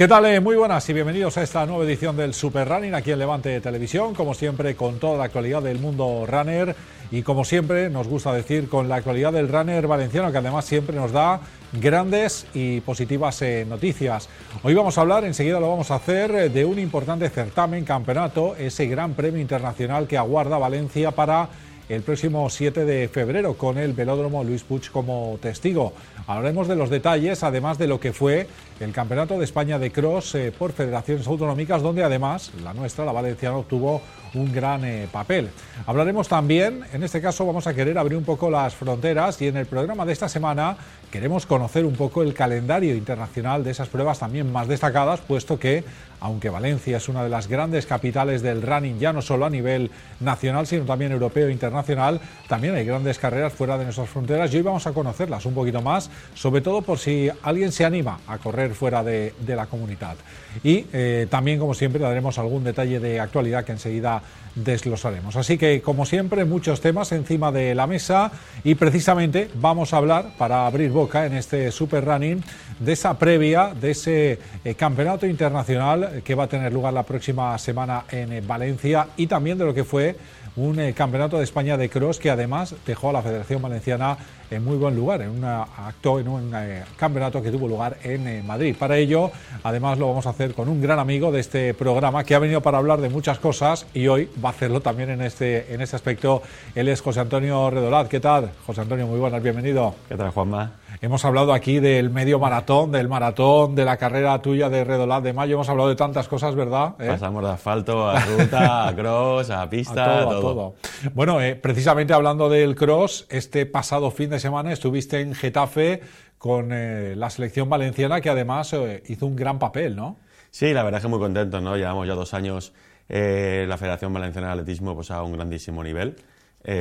¿Qué tal? Eh, muy buenas y bienvenidos a esta nueva edición del Super Running aquí en Levante Televisión, como siempre con toda la actualidad del mundo runner y como siempre nos gusta decir con la actualidad del runner valenciano que además siempre nos da grandes y positivas eh, noticias. Hoy vamos a hablar, enseguida lo vamos a hacer, eh, de un importante certamen, campeonato, ese gran premio internacional que aguarda Valencia para el próximo 7 de febrero con el velódromo Luis Puig como testigo. Hablaremos de los detalles, además de lo que fue el Campeonato de España de Cross eh, por federaciones autonómicas, donde además la nuestra, la valenciana, obtuvo un gran eh, papel. Hablaremos también, en este caso vamos a querer abrir un poco las fronteras y en el programa de esta semana queremos conocer un poco el calendario internacional de esas pruebas también más destacadas, puesto que aunque Valencia es una de las grandes capitales del running, ya no solo a nivel nacional, sino también europeo e internacional, también hay grandes carreras fuera de nuestras fronteras y hoy vamos a conocerlas un poquito más, sobre todo por si alguien se anima a correr fuera de, la comunidad. Y eh, también, como siempre, daremos algún detalle de actualidad que enseguida desglosaremos. Así que, como siempre, muchos temas encima de la mesa y precisamente vamos a hablar, para abrir boca en este Super Running, de esa previa, de ese eh, campeonato internacional que va a tener lugar la próxima semana en eh, Valencia y también de lo que fue un eh, campeonato de España de cross que además dejó a la Federación Valenciana en muy buen lugar, en un acto, en un eh, campeonato que tuvo lugar en eh, Madrid. Para ello, además lo vamos a hacer con un gran amigo de este programa que ha venido para hablar de muchas cosas y hoy va a hacerlo también en este, en este aspecto. Él es José Antonio Redolat. ¿Qué tal? José Antonio, muy buenas, bienvenido. ¿Qué tal, Juanma? Hemos hablado aquí del medio maratón, del maratón, de la carrera tuya de Redolat de mayo. Hemos hablado de tantas cosas, ¿verdad? ¿Eh? Pasamos de asfalto a ruta, a cross, a pista, a todo. todo. Bueno, precisamente hablando del cross, este pasado fin de semana estuviste en Getafe con eh, la selección valenciana que además eh, hizo un gran papel, ¿no? Sí, la verdad es que muy contento, ¿no? Llevamos ya dos años eh, la Federación Valenciana de Atletismo pues, a un grandísimo nivel.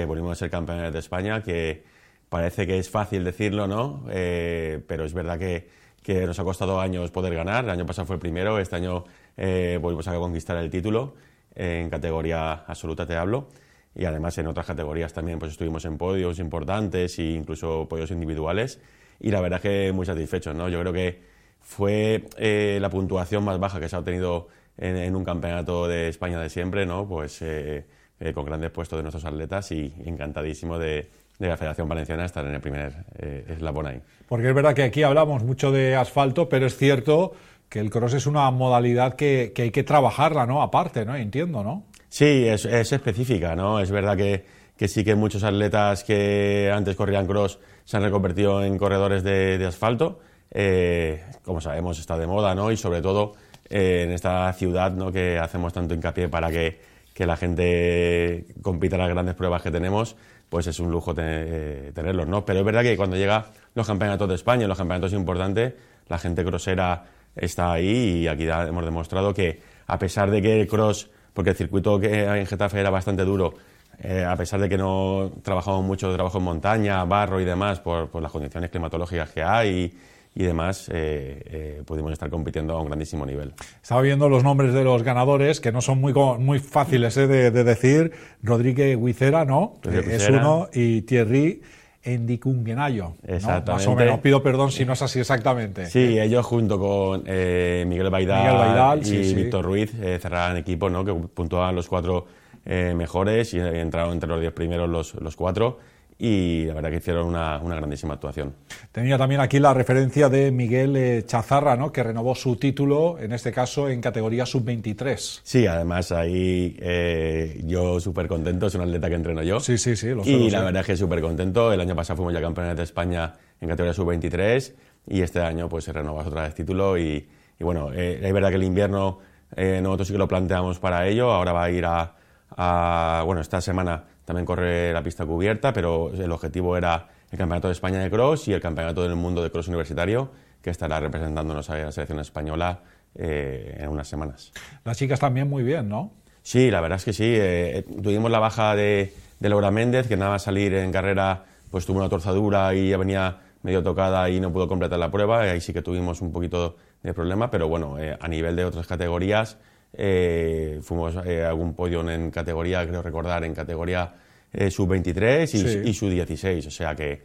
volvimos a ser campeones de España, que parece que es fácil decirlo, ¿no? pero es verdad que, que, nos ha costado años poder ganar. El año pasado fue el primero, este año volvimos a conquistar el título en categoría absoluta, te hablo y además en otras categorías también pues estuvimos en podios importantes e incluso podios individuales y la verdad es que muy satisfechos. ¿no? Yo creo que fue eh, la puntuación más baja que se ha obtenido en, un campeonato de España de siempre, ¿no? pues eh, eh, con grandes puestos de nuestros atletas y encantadísimo de, la Federación Valenciana estar en el primer eslabón ahí. Porque es verdad que aquí hablamos mucho de asfalto, pero es cierto que el cross es una modalidad que, que hay que trabajarla, ¿no? Aparte, ¿no? Entiendo, ¿no? Sí, es, específica, ¿no? Es verdad que, sí que muchos atletas que antes corrían cross se han reconvertido en corredores de, asfalto. Eh, como sabemos, está de moda, ¿no? Y sobre todo eh, en esta ciudad, ¿no? Que hacemos tanto hincapié para que, la gente compita las grandes pruebas que tenemos, pues es un lujo eh, tenerlos, ¿no? Pero es verdad que cuando llega los campeonatos de España, los campeonatos importantes, la gente crossera está ahí y aquí hemos demostrado que a pesar de que el cross porque el circuito que en Getafe era bastante duro, eh, a pesar de que no trabajamos mucho de trabajo en montaña, barro y demás, por, las condiciones climatológicas que hay demás, eh, eh, pudimos estar compitiendo a un grandísimo nivel. Estaba viendo los nombres de los ganadores, que no son muy, muy fáciles de, decir. Rodríguez Guicera, ¿no? es uno, y Thierry Endicunguenayo. Exactamente. Más o menos, pido perdón si no es así exactamente. Sí, ellos junto con eh, Miguel, Baidal y Víctor Ruiz eh, cerraron equipo, ¿no? que puntuaban los cuatro eh, mejores y entraron entre los diez primeros los, los cuatro y la verdad que hicieron una, grandísima actuación. Tenía también aquí la referencia de Miguel eh, Chazarra, ¿no? que renovó su título, en este caso en categoría sub-23. Sí, además ahí eh, yo súper contento, es un atleta que entreno yo. Sí, sí, sí, lo sé. Y la verdad es que súper contento. El año pasado fuimos ya campeones de España en categoría sub-23 y este año pues se renovó otra vez título y, bueno, eh, es verdad que el invierno nosotros sí que lo planteamos para ello, ahora va a ir a, a bueno, esta semana también corre la pista cubierta, pero el objetivo era el Campeonato de España de Cross y el Campeonato del Mundo de Cross Universitario, que estará representándonos a la selección española eh, en unas semanas. Las chicas también muy bien, ¿no? Sí, la verdad es que sí. Eh, tuvimos la baja de, Laura Méndez, que nada más salir en carrera, pues tuvo una torzadura y ya venía medio tocada y no pudo completar la prueba. Y ahí sí que tuvimos un poquito de problema, pero bueno, eh, a nivel de otras categorías, eh, fuimos eh, algún podio en categoría, creo recordar, en categoría sub-23 y, y sub-16, o sea que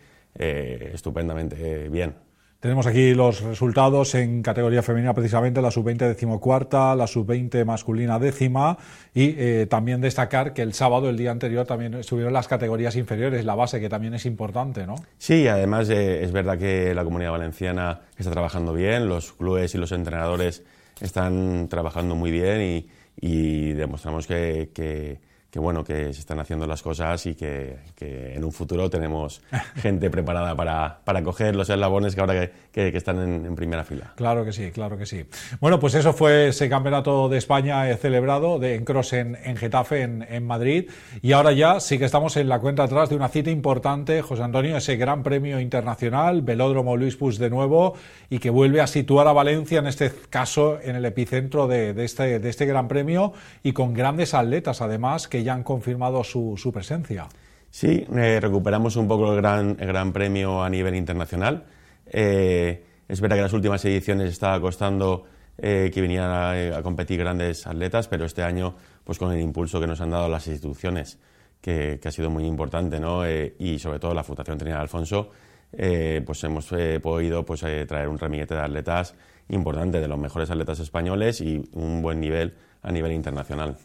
estupendamente bien. Tenemos aquí los resultados en categoría femenina, precisamente la sub-20 decimocuarta, la sub-20 masculina décima y eh, también destacar que el sábado, el día anterior, también estuvieron las categorías inferiores, la base, que también es importante, ¿no? Sí, además eh, es verdad que la comunidad valenciana está trabajando bien, los clubes y los entrenadores están trabajando muy bien y, demostramos que que bueno, que se están haciendo las cosas y que, que en un futuro tenemos gente preparada para, para coger los eslabones que ahora que, que, están en, primera fila. Claro que sí, claro que sí. Bueno, pues eso fue ese campeonato de España eh, celebrado de, en cross en, en Getafe, en, en, Madrid. Y ahora ya sí que estamos en la cuenta atrás de una cita importante, José Antonio, ese gran premio internacional, Velódromo Luis Puig de nuevo, y que vuelve a situar a Valencia, en este caso, en el epicentro de, de este, de este gran premio y con grandes atletas, además, que ya han confirmado su, su presencia. Sí, eh, recuperamos un poco el gran, el gran premio a nivel internacional. Eh, es verdad que las últimas ediciones estaba costando eh, que vinieran a, a, competir grandes atletas, pero este año, pues con el impulso que nos han dado las instituciones, que, que ha sido muy importante, ¿no? y sobre todo la Fundación Trinidad Alfonso, pues hemos podido pues, traer un ramillete de atletas importante, de los mejores atletas españoles y un buen nivel a nivel internacional.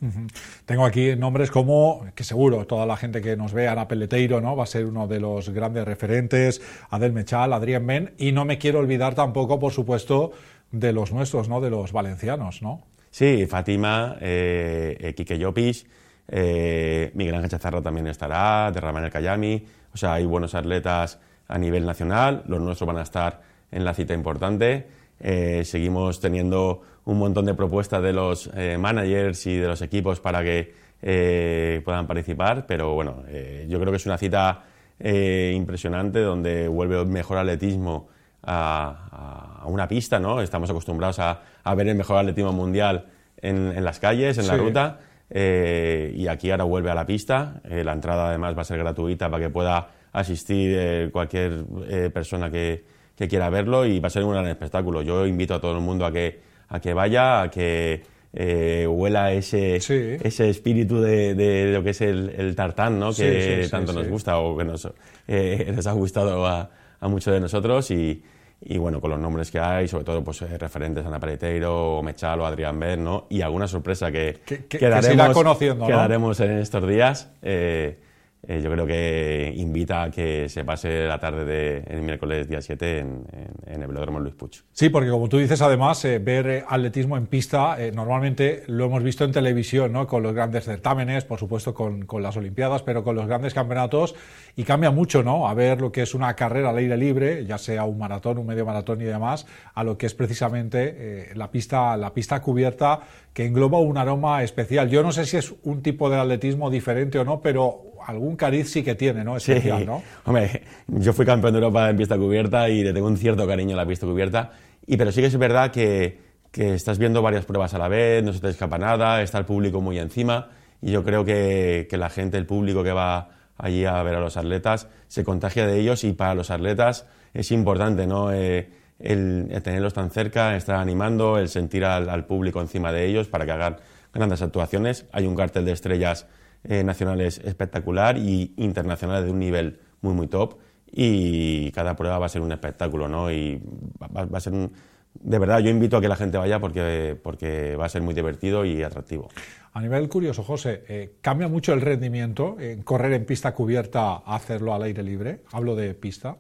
Tengo aquí nombres como, que seguro toda la gente que nos ve, Ana Peleteiro, ¿no? va a ser uno de los grandes referentes, Adel Mechal, Adrián Men, y no me quiero olvidar tampoco, por supuesto, de los nuestros, ¿no? de los valencianos. ¿no? Sí, Fátima, eh, eh Quique Llopis, eh, Miguel Ángel Chazarro también estará, de Ramón El Cayami, o sea, hay buenos atletas a nivel nacional, los nuestros van a estar en la cita importante. Eh, seguimos teniendo un montón de propuestas de los eh, managers y de los equipos para que eh, puedan participar, pero bueno, yo creo que es una cita impresionante donde vuelve mejor atletismo a, una pista, ¿no? Estamos acostumbrados a, ver el mejor atletismo mundial en, las calles, en la ruta, y aquí ahora vuelve a la pista. la entrada además va a ser gratuita para que pueda asistir cualquier persona que, que quiera verlo y va a ser un gran espectáculo. Yo invito a todo el mundo a que, a que vaya, a que eh, huela ese, ese espíritu de, de, lo que es el, el tartán, ¿no? que tanto nos gusta o que nos, eh, ha gustado a, a muchos de nosotros y, y, bueno, con los nombres que hay, sobre todo pues, eh, referentes a Ana Pareteiro, o Mechal o Adrián Ben, ¿no? y alguna sorpresa que, que, que, daremos, conociendo, que daremos en estos días. Eh, eh, yo creo que invita a que se pase la tarde de el miércoles día 7 en, en, el velódromo Luis Puig. Sí, porque como tú dices, además, eh, ver eh, atletismo en pista, normalmente lo hemos visto en televisión, ¿no? con los grandes certámenes, por supuesto con, con, las Olimpiadas, pero con los grandes campeonatos, y cambia mucho, ¿no? A ver lo que es una carrera al aire libre, ya sea un maratón, un medio maratón y demás, a lo que es precisamente la, pista, la pista cubierta que engloba un aroma especial. Yo no sé si es un tipo de atletismo diferente o no, pero algún cariz sí que tiene, ¿no? Especial, ¿no? Hombre, yo fui campeón de Europa en pista cubierta y le tengo un cierto cariño a la pista cubierta. Y, pero sí que es verdad que, que estás viendo varias pruebas a la vez, no se te escapa nada, está el público muy encima. Y yo creo que, que la gente, el público que va allí a ver a los atletas, se contagia de ellos y para los atletas es importante, ¿no? Eh, el, tenerlos tan cerca, estar animando, el sentir al, al, público encima de ellos para que hagan grandes actuaciones. Hay un cartel de estrellas eh, nacionales espectacular y internacionales de un nivel muy, muy top. Y cada prueba va a ser un espectáculo, ¿no? Y va, va a ser un, de verdad, yo invito a que la gente vaya porque, porque va a ser muy divertido y atractivo. A nivel curioso, José, eh, ¿cambia mucho el rendimiento en correr en pista cubierta a hacerlo al aire libre? Hablo de pista.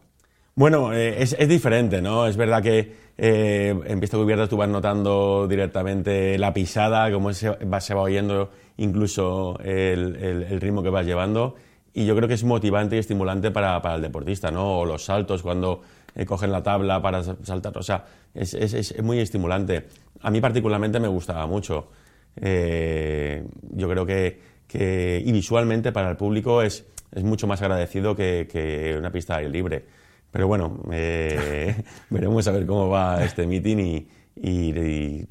Bueno, eh, es, es, diferente, ¿no? Es verdad que eh, en pista cubierta tú vas notando directamente la pisada, cómo se va, se va oyendo incluso el, ritmo que vas llevando. Y yo creo que es motivante y estimulante para, el deportista, ¿no? O los saltos cuando eh, cogen la tabla para saltar. O sea, es, muy estimulante. A mí particularmente me gustaba mucho. Eh, yo creo que, y visualmente para el público es, mucho más agradecido que, una pista libre. Pero bueno, eh, veremos a ver cómo va este meeting y, y, y,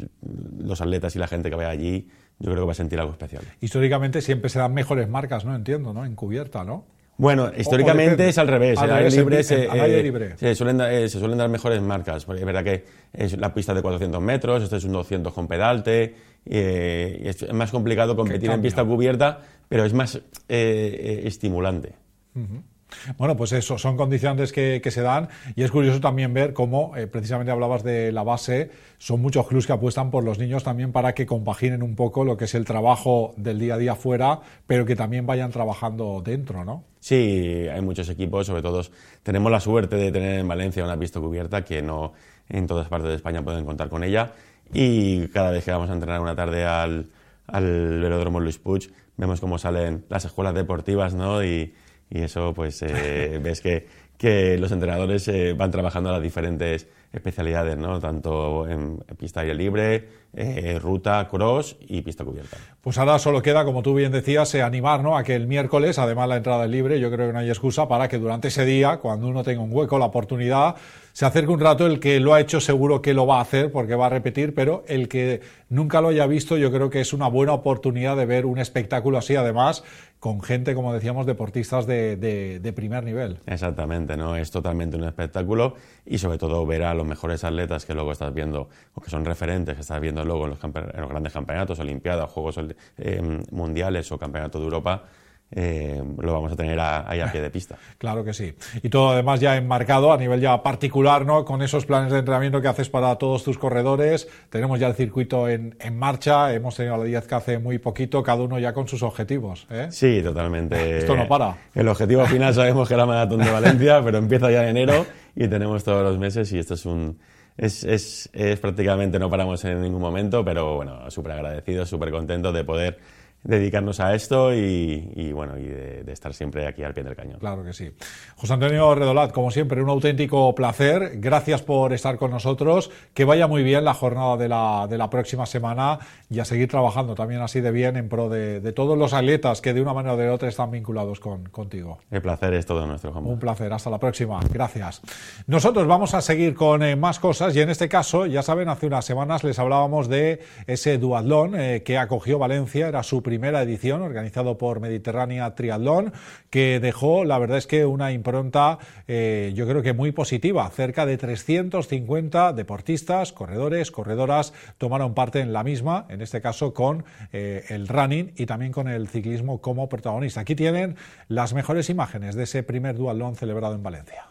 los atletas y la gente que vaya allí, yo creo que va a sentir algo especial. Históricamente siempre se dan mejores marcas, ¿no? Entiendo, ¿no? En cubierta, ¿no? Bueno, históricamente es al revés. Al, aire libre, se, eh, libre. Se, suelen dar, eh, se, suelen dar, mejores marcas. Es verdad que es la pista de 400 metros, este es un 200 con pedalte. Eh, es más complicado competir en pista cubierta, pero es más eh, estimulante. Uh -huh. Bueno, pues eso, son condiciones que, se dan y es curioso también ver cómo, eh, precisamente hablabas de la base, son muchos clubes que apuestan por los niños también para que compaginen un poco lo que es el trabajo del día a día fuera, pero que también vayan trabajando dentro, ¿no? Sí, hay muchos equipos, sobre todo tenemos la suerte de tener en Valencia una pista cubierta que no en todas partes de España pueden contar con ella y cada vez que vamos a entrenar una tarde al, al velódromo Luis Puig vemos cómo salen las escuelas deportivas, ¿no? Y, y eso pues eh, ves que, que, los entrenadores eh, van trabajando las diferentes especialidades, ¿no? tanto en pista aire libre, eh, ruta, cross y pista cubierta. Pues ahora solo queda, como tú bien decías, animar ¿no? a que el miércoles, además la entrada es libre, yo creo que no hay excusa para que durante ese día, cuando uno tenga un hueco, la oportunidad, se acerque un rato, el que lo ha hecho seguro que lo va a hacer porque va a repetir, pero el que nunca lo haya visto, yo creo que es una buena oportunidad de ver un espectáculo así, además, con gente, como decíamos, deportistas de, de, primer nivel. Exactamente, ¿no? Es totalmente un espectáculo y sobre todo ver a los mejores atletas que luego estás viendo, o que son referentes, que estás viendo luego en los, grandes campeonatos, Olimpiadas, Juegos eh, Mundiales o Campeonato de Europa, eh, lo vamos a tener ahí a pie de pista. Claro que sí. Y todo además ya enmarcado a nivel ya particular, ¿no? Con esos planes de entrenamiento que haces para todos tus corredores. Tenemos ya el circuito en, marcha, hemos tenido la 10 que hace muy poquito, cada uno ya con sus objetivos. ¿eh? Sí, totalmente. Esto no para. El objetivo final sabemos que era maratón de Valencia, pero empieza ya en enero y tenemos todos los meses y esto es un... Es, es, es prácticamente, no paramos en ningún momento, pero bueno, súper agradecido, súper contento de poder dedicarnos a esto y, bueno, y de, estar siempre aquí al pie del cañón. Claro que sí. José Antonio Redolat, como siempre, un auténtico placer. Gracias por estar con nosotros. Que vaya muy bien la jornada de la, de la próxima semana y a seguir trabajando también así de bien en pro de, todos los atletas que de una manera o de otra están vinculados con, contigo. El placer es todo nuestro, Un placer. Hasta la próxima. Gracias. Nosotros vamos a seguir con eh, más cosas y en este caso, ya saben, hace unas semanas les hablábamos de ese duatlón eh, que acogió Valencia. Era su primera edición, organizado por Mediterránea Triatlón, que dejó, la verdad es que una impronta, eh, yo creo que muy positiva. Cerca de 350 deportistas, corredores, corredoras tomaron parte en la misma, en este caso con eh, el running y también con el ciclismo como protagonista. Aquí tienen las mejores imágenes de ese primer duatlón celebrado en Valencia.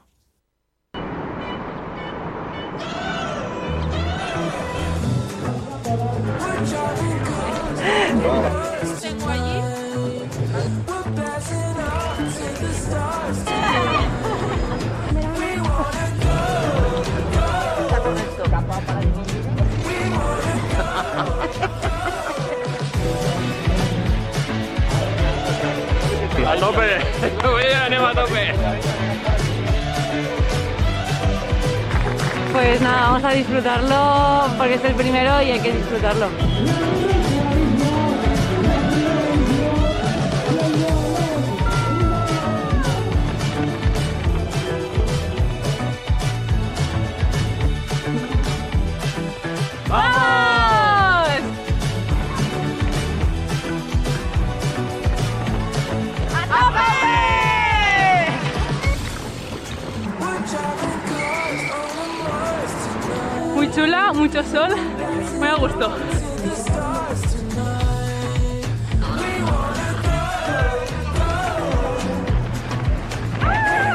A tope, a tope. Pues nada, vamos a disfrutarlo porque es el primero y hay que disfrutarlo. Mucho sol, me gusto.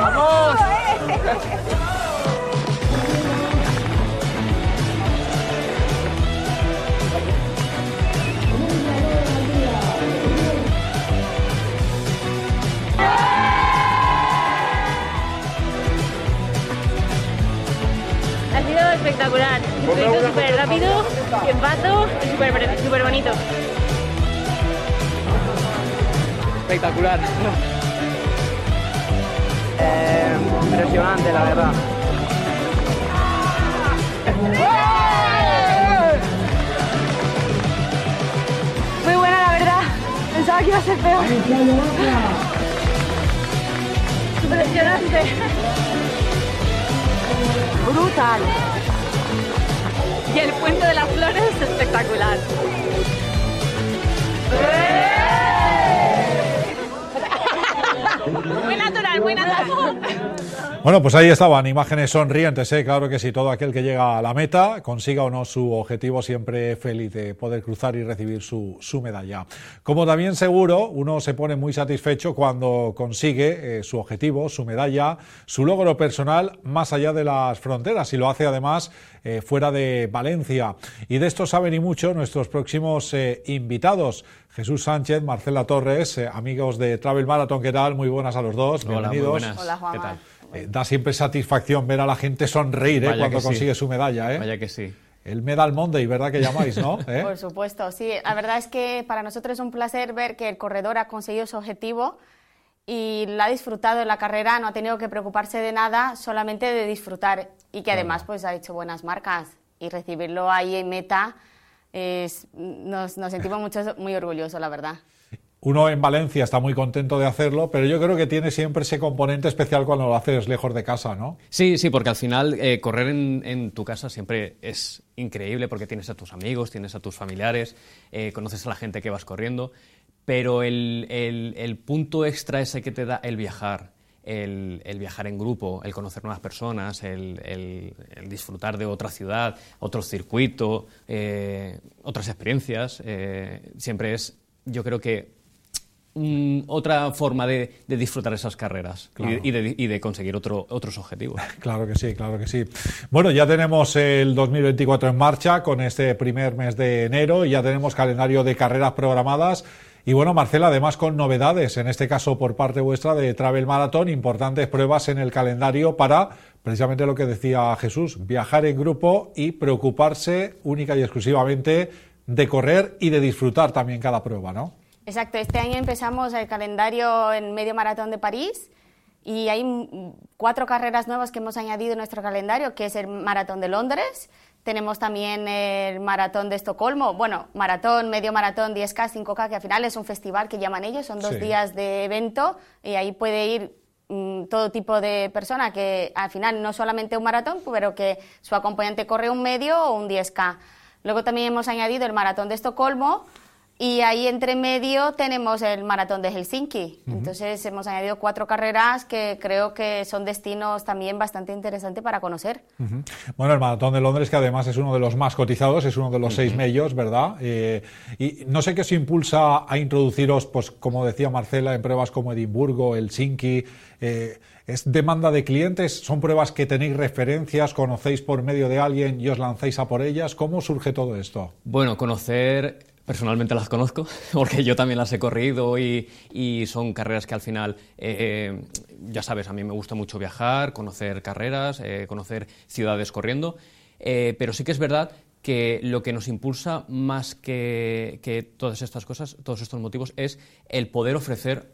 ¡Vamos! espectacular. Súper rápido, bien paso y súper super bonito. Espectacular. Eh, impresionante, la verdad. Muy buena, la verdad. Pensaba que iba a ser peor. Impresionante. Brutal y el puente de las flores es espectacular. Muy natural, muy natural. Bueno, pues ahí estaban imágenes sonrientes, ¿eh? claro que sí, todo aquel que llega a la meta, consiga o no su objetivo, siempre feliz de poder cruzar y recibir su, su medalla. Como también seguro, uno se pone muy satisfecho cuando consigue eh, su objetivo, su medalla, su logro personal más allá de las fronteras y lo hace además eh, fuera de Valencia. Y de esto saben y mucho nuestros próximos eh, invitados. Jesús Sánchez, Marcela Torres, eh, amigos de Travel Marathon, ¿qué tal? Muy buenas a los dos, Hola, muy bienvenidos. buenas. Hola, Juanma. ¿Qué tal? Eh, da siempre satisfacción ver a la gente sonreír ¿eh? Cuando que sí. consigue su medalla. ¿eh? Vaya que sí. El Medal Monday, ¿verdad que llamáis, no? ¿Eh? Por supuesto, sí. La verdad es que para nosotros es un placer ver que el corredor ha conseguido su objetivo y lo ha disfrutado en la carrera, no ha tenido que preocuparse de nada, solamente de disfrutar y que además pues ha hecho buenas marcas y recibirlo ahí en meta es- nos, nos sentimos mucho, muy orgullosos, la verdad. Uno en Valencia está muy contento de hacerlo, pero yo creo que tiene siempre ese componente especial cuando lo haces lejos de casa, ¿no? Sí, sí, porque al final eh, correr en, en tu casa siempre es increíble porque tienes a tus amigos, tienes a tus familiares, eh, conoces a la gente que vas corriendo, pero el, el- el punto extra ese que te da el viajar, el, el viajar en grupo, el conocer nuevas personas, el, el- el disfrutar de otra ciudad, otro circuito, eh, otras experiencias, eh, siempre es, yo creo que mm, otra forma de, de disfrutar esas carreras y- y, de, y de conseguir otro, otros objetivos. Claro que sí, claro que sí. Bueno, ya tenemos el 2024 en marcha con este primer mes de enero y ya tenemos calendario de carreras programadas. Y bueno, Marcela, además con novedades, en este caso por parte vuestra de Travel Marathon, importantes pruebas en el calendario para precisamente lo que decía Jesús, viajar en grupo y preocuparse única y exclusivamente de correr y de disfrutar también cada prueba, ¿no? Exacto, este año empezamos el calendario en Medio Maratón de París y hay cuatro carreras nuevas que hemos añadido en nuestro calendario, que es el Maratón de Londres, tenemos también el Maratón de Estocolmo, bueno, maratón, medio maratón, 10K, 5K, que al final es un festival que llaman ellos, son dos Sí. días de evento y ahí puede ir mm, todo tipo de persona que al final no solamente un maratón, pero que su acompañante corre un medio o un 10K. Luego también hemos añadido el maratón de Estocolmo y ahí entre medio tenemos el maratón de Helsinki. Entonces hemos añadido cuatro carreras que creo que son destinos también bastante interesantes para conocer. Bueno, el Maratón de Londres, que además es uno de los más cotizados, es uno de los seis medios, ¿verdad? Eh, y no sé qué os impulsa a introduciros, pues como decía Marcela, en pruebas como Edimburgo, Helsinki. eh, ¿Es demanda de clientes? ¿Son pruebas que tenéis referencias, conocéis por medio de alguien y os lanzáis a por ellas? ¿Cómo surge todo esto? Bueno, conocer, personalmente las conozco, porque yo también las he corrido y, y son carreras que al final, eh, eh, ya sabes, a mí me gusta mucho viajar, conocer carreras, eh, conocer ciudades corriendo, eh, pero sí que es verdad que lo que nos impulsa más que, que todas estas cosas, todos estos motivos, es el poder ofrecer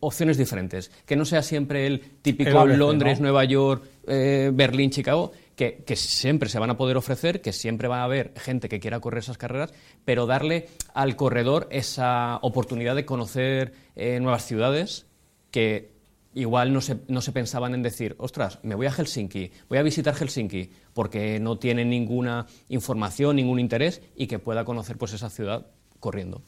opciones diferentes, que no sea siempre el típico El ABC, Londres, ¿no? Nueva York, eh, Berlín, Chicago, que, siempre se van a poder ofrecer, que siempre va a haber gente que quiera correr esas carreras, pero darle al corredor esa oportunidad de conocer eh, nuevas ciudades que igual no se, no se pensaban en decir, ostras, me voy a Helsinki, voy a visitar Helsinki, porque no tienen ninguna información, ningún interés y que pueda conocer pues esa ciudad corriendo.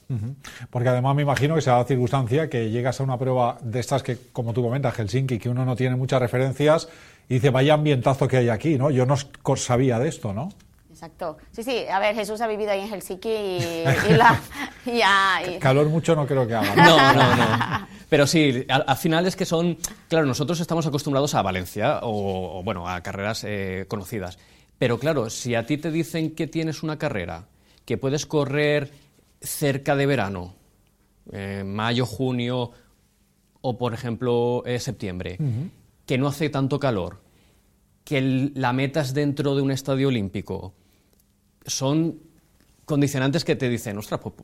Porque además me imagino que se da la circunstancia que llegas a una prueba de estas que, como tú comentas, Helsinki, que uno no tiene muchas referencias y dice, vaya ambientazo que hay aquí, ¿no? Yo no sabía de esto, ¿no? Exacto. Sí, sí, a ver, Jesús ha vivido ahí en Helsinki y, y la- y ya- y- Calor mucho no creo que haga. ¿no? No, no, no. Pero sí, al, al final es que son. Claro, nosotros estamos acostumbrados a Valencia o, o, bueno, a carreras eh, conocidas. Pero claro, si a ti te dicen que tienes una carrera que puedes correr cerca de verano, eh, mayo, junio o, por ejemplo, eh, septiembre, que no hace tanto calor, que el- la meta es dentro de un estadio olímpico, son condicionantes que te dicen, ostras, pues,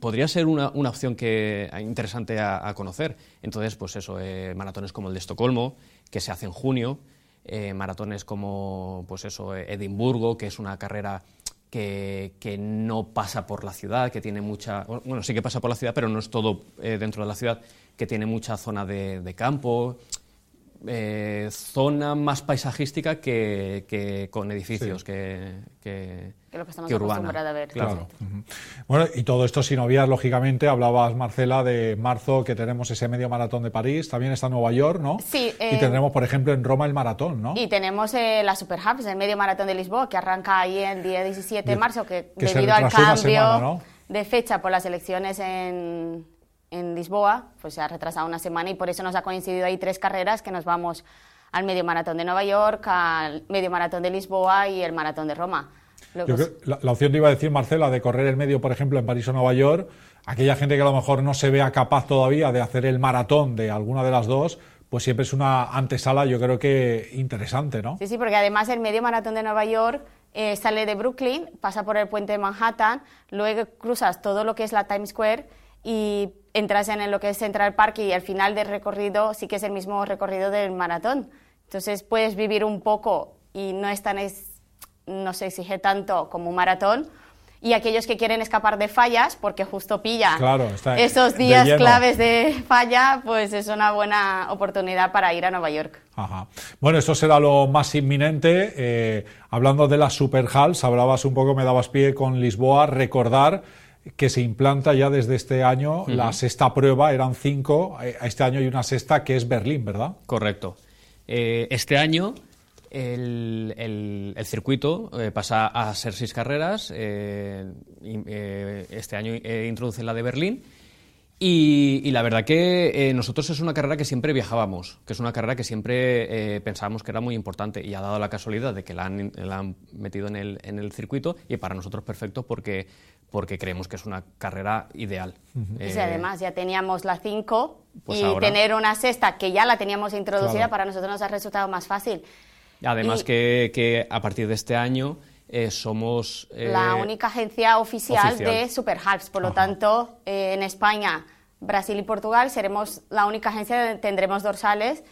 podría ser una, una opción que, interesante a, a conocer. Entonces, pues eso, eh, maratones como el de Estocolmo, que se hace en junio, eh, maratones como, pues eso, eh, Edimburgo, que es una carrera que, que no pasa por la ciudad, que tiene mucha, bueno, sí que pasa por la ciudad, pero no es todo eh, dentro de la ciudad, que tiene mucha zona de, de campo, eh, zona más paisajística que, que con edificios, que, que- que lo que estamos que urbana, acostumbrados a ver. claro. Bueno, y todo esto sin obviar, lógicamente, hablabas, Marcela, de marzo, que tenemos ese medio maratón de París, también está Nueva York, ¿no? Sí, Y eh, tendremos, por ejemplo, en Roma el maratón, ¿no? Y tenemos eh, la Super Hubs, el medio maratón de Lisboa, que arranca ahí el día 17 de marzo, que, debido al cambio semana, ¿no? de fecha por las elecciones en, en Lisboa, pues se ha retrasado una semana y por eso nos ha coincidido ahí tres carreras que nos vamos al medio maratón de Nueva York, al medio maratón de Lisboa y el maratón de Roma. Yo creo- la, la opción te iba a decir, Marcela, de correr el medio, por ejemplo, en París o Nueva York, aquella gente que a lo mejor no se vea capaz todavía de hacer el maratón de alguna de las dos, pues siempre es una antesala, yo creo que interesante, ¿no? Sí, sí, porque además el medio maratón de Nueva York eh, sale de Brooklyn, pasa por el puente de Manhattan, luego cruzas todo lo que es la Times Square y entras en lo que es Central Park y al final del recorrido sí que es el mismo recorrido del maratón. Entonces puedes vivir un poco y no es tan es- no se exige tanto como un maratón. Y aquellos que quieren escapar de fallas, porque justo pilla Claro, esos días claves de falla, pues es una buena oportunidad para ir a Nueva York. Ajá. Bueno, esto será lo más inminente. Eh, hablando de las Super Halls, hablabas un poco, me dabas pie con Lisboa, recordar que se implanta ya desde este año la sexta prueba, eran cinco, eh, este año hay una sexta que es Berlín, ¿verdad? Correcto. Eh, este año el, el- el circuito eh, pasa a ser seis carreras. eh, y, eh, este año eh, introduce la de Berlín. Y, y la verdad que eh, nosotros es una carrera que siempre viajábamos, que es una carrera que siempre eh, pensábamos que era muy importante y ha dado la casualidad de que la han, la han metido en el, en el circuito y para nosotros perfecto porque, porque creemos que es una carrera ideal. Y Eh, si además ya teníamos la 5 pues y ahora- tener una sexta que ya la teníamos introducida, Claro. para nosotros nos ha resultado más fácil. Además Y- que, que a partir de este año eh, somos... eh, la única agencia oficial, oficial. de Super Halves. Por lo tanto, eh, en España, Brasil y Portugal seremos la única agencia donde tendremos dorsales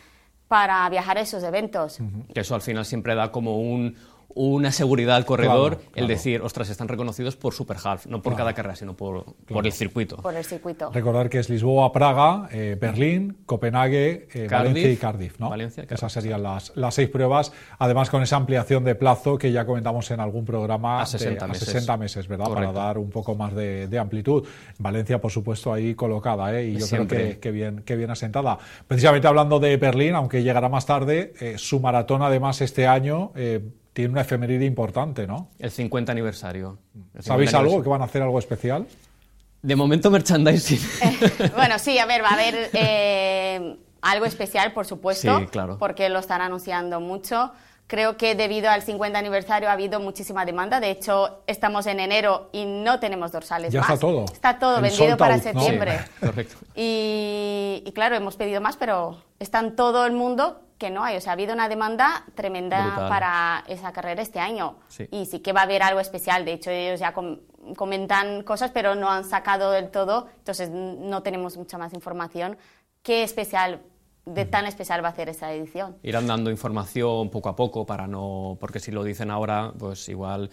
para viajar a esos eventos. Que eso al final siempre da como un, una seguridad al corredor, Claro, claro. el decir, ostras, están reconocidos por Super Half, no por cada carrera, sino por, por el circuito. por el circuito. Recordar que es Lisboa, Praga, eh, Berlín, Copenhague, eh, Cardiff, Valencia y Cardiff, ¿no? Valencia, Cardiff, Esas serían las, las seis pruebas, además con esa ampliación de plazo que ya comentamos en algún programa A 60 de, meses. 60 meses, ¿verdad? Correcto. Para dar un poco más de, de amplitud. Valencia, por supuesto, ahí colocada, ¿eh? Y yo creo que, que bien, que bien asentada. Precisamente hablando de Berlín, aunque llegará más tarde, eh, su maratón además este año eh, tiene una efeméride importante, ¿no? El 50 aniversario. El 50 ¿Sabéis algo? ¿Que van a hacer algo especial? De momento merchandising. bueno, sí, a ver, va a haber eh, algo especial, por supuesto, Sí, claro. porque lo están anunciando mucho. Creo que debido al 50 aniversario ha habido muchísima demanda. De hecho, estamos en enero y no tenemos dorsales Ya más. está todo. Está todo El vendido para out, ¿no? septiembre. Correcto. Y, y claro, hemos pedido más, pero está en todo el mundo que no hay. O sea, ha habido una demanda tremenda Brutal. para esa carrera este año. Sí. Y sí que va a haber algo especial. De hecho, ellos ya com- comentan cosas, pero no han sacado del todo. Entonces, no tenemos mucha más información. ¿Qué especial, de tan especial va a hacer esa edición? Irán dando información poco a poco para no... Porque si lo dicen ahora, pues igual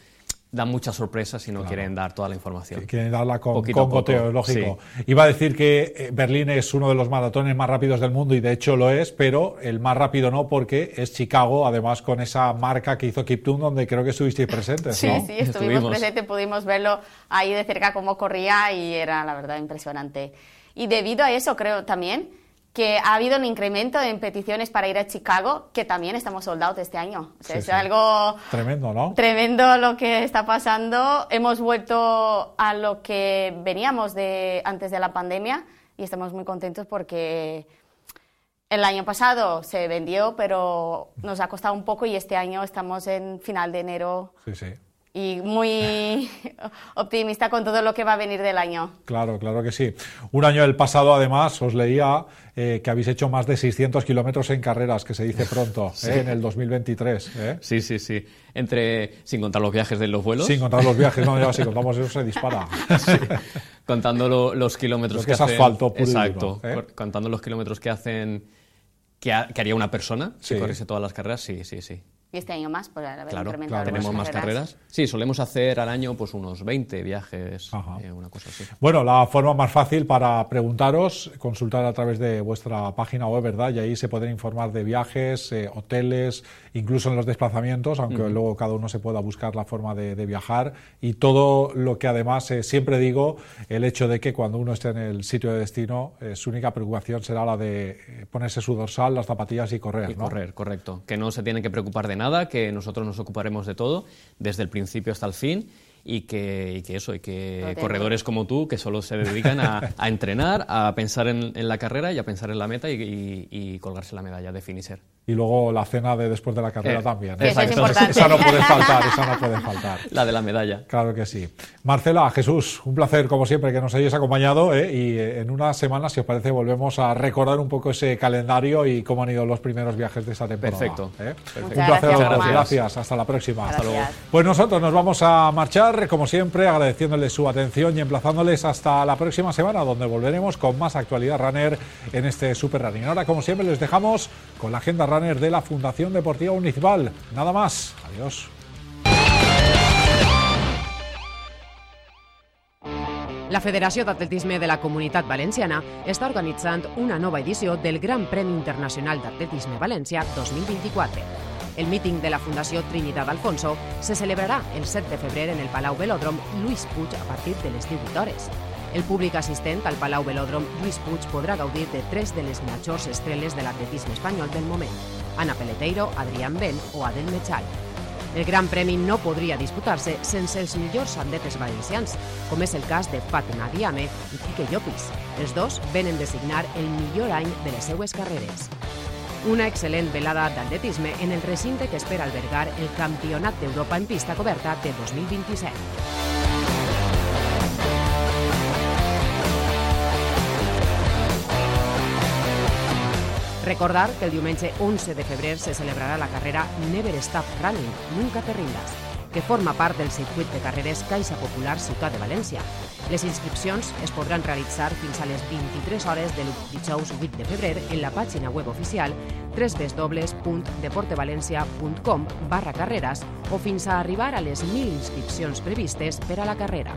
dan muchas sorpresas y no quieren dar toda la información. Que Quieren darla con, Poquito con goteo, lógico. Iba a decir que eh, Berlín es uno de los maratones más rápidos del mundo y de hecho lo es, pero el más rápido no porque es Chicago, además con esa marca que hizo Kiptum donde creo que estuvisteis presentes, Sí, ¿no? sí, estuvimos, Estuvimos. presentes, pudimos verlo ahí de cerca cómo corría y era la verdad impresionante. Y debido a eso creo también que ha habido un incremento en peticiones para ir a Chicago, que también estamos soldados este año. O sea, Sí, es sí. algo Tremendo, ¿no? tremendo lo que está pasando. Hemos vuelto a lo que veníamos de antes de la pandemia y estamos muy contentos porque el año pasado se vendió, pero nos ha costado un poco y este año estamos en final de enero Sí, sí. Y muy optimista con todo lo que va a venir del año. Claro, claro que sí. Un año del pasado, además, os leía eh, que habéis hecho más de 600 kilómetros en carreras, que se dice pronto, ¿eh? en el 2023. ¿eh? Sí, sí, sí. Entre, sin contar los viajes de los vuelos, Sin contar los viajes, no, ya si contamos eso se dispara. contando lo- los kilómetros que que, es hacen... asfalto puro y Exacto. duro, ¿eh? Contando los kilómetros que hacen... Que, ha- que haría una persona Sí. si corriese todas las carreras, sí, sí, sí. Y este año más, por haber Claro, incrementado las tenemos más carreras. Sí, solemos hacer al año pues unos 20 viajes, eh, una cosa así. Bueno, la forma más fácil para preguntaros, consultar a través de vuestra página web, ¿verdad? Y ahí se pueden informar de viajes, eh, hoteles, incluso en los desplazamientos, aunque luego cada uno se pueda buscar la forma de, de viajar. Y todo lo que además eh, siempre digo, el hecho de que cuando uno esté en el sitio de destino, eh, su única preocupación será la de eh, ponerse su dorsal, las zapatillas y correr, Y ¿no? correr, correcto. Que no se tienen que preocupar de nada, que nosotros nos ocuparemos de todo, desde el principio hasta el fin, y que, y que eso, y que corredores como tú, que solo se dedican a, a entrenar, a pensar en, en la carrera y a pensar en la meta y, y- y colgarse la medalla de finisher. Y luego la cena de después de la carrera Eh, también. Es Esa- no puede faltar, esa no puede faltar. La de la medalla. Claro que sí. Marcela, Jesús, un placer como siempre que nos hayáis acompañado ¿eh? y eh, en unas semanas, si os parece, volvemos a recordar un poco ese calendario y cómo han ido los primeros viajes de esta temporada. Perfecto. ¿eh? Un placer, gracias. Juan. gracias. Hasta la próxima. Hasta luego. Pues nosotros nos vamos a marchar, como siempre, agradeciéndoles su atención y emplazándoles hasta la próxima semana, donde volveremos con más actualidad runner en este Super Running. Ahora, como siempre, les dejamos con la agenda runner de la Fundación Deportiva Municipal. Nada más. Adiós. La Federació d'Atletisme de la Comunitat Valenciana està organitzant una nova edició del Gran Premi Internacional d'Atletisme València 2024. El míting de la Fundació Trinitat Alfonso se celebrarà el 7 de febrer en el Palau Velòdrom Lluís Puig a partir de les 18 hores. El públic assistent al Palau Velòdrom Lluís Puig podrà gaudir de tres de les majors estreles de l'atletisme espanyol del moment, Ana Peleteiro, Adrián Ben o Adel Mechal. El Gran Premi no podria disputar-se sense els millors atletes valencians, com és el cas de Fatma Diame i Quique Llopis. Els dos venen de signar el millor any de les seues carreres. Una excel·lent velada d'atletisme en el recinte que espera albergar el Campionat d'Europa en pista coberta de 2027. Recordar que el diumenge 11 de febrer se celebrarà la carrera Never Stop Running, Nunca te rindas, que forma part del circuit de carreres Caixa Popular Ciutat de València. Les inscripcions es podran realitzar fins a les 23 hores del dijous 8 de febrer en la pàgina web oficial www.deportevalencia.com barra carreras o fins a arribar a les 1.000 inscripcions previstes per a la carrera.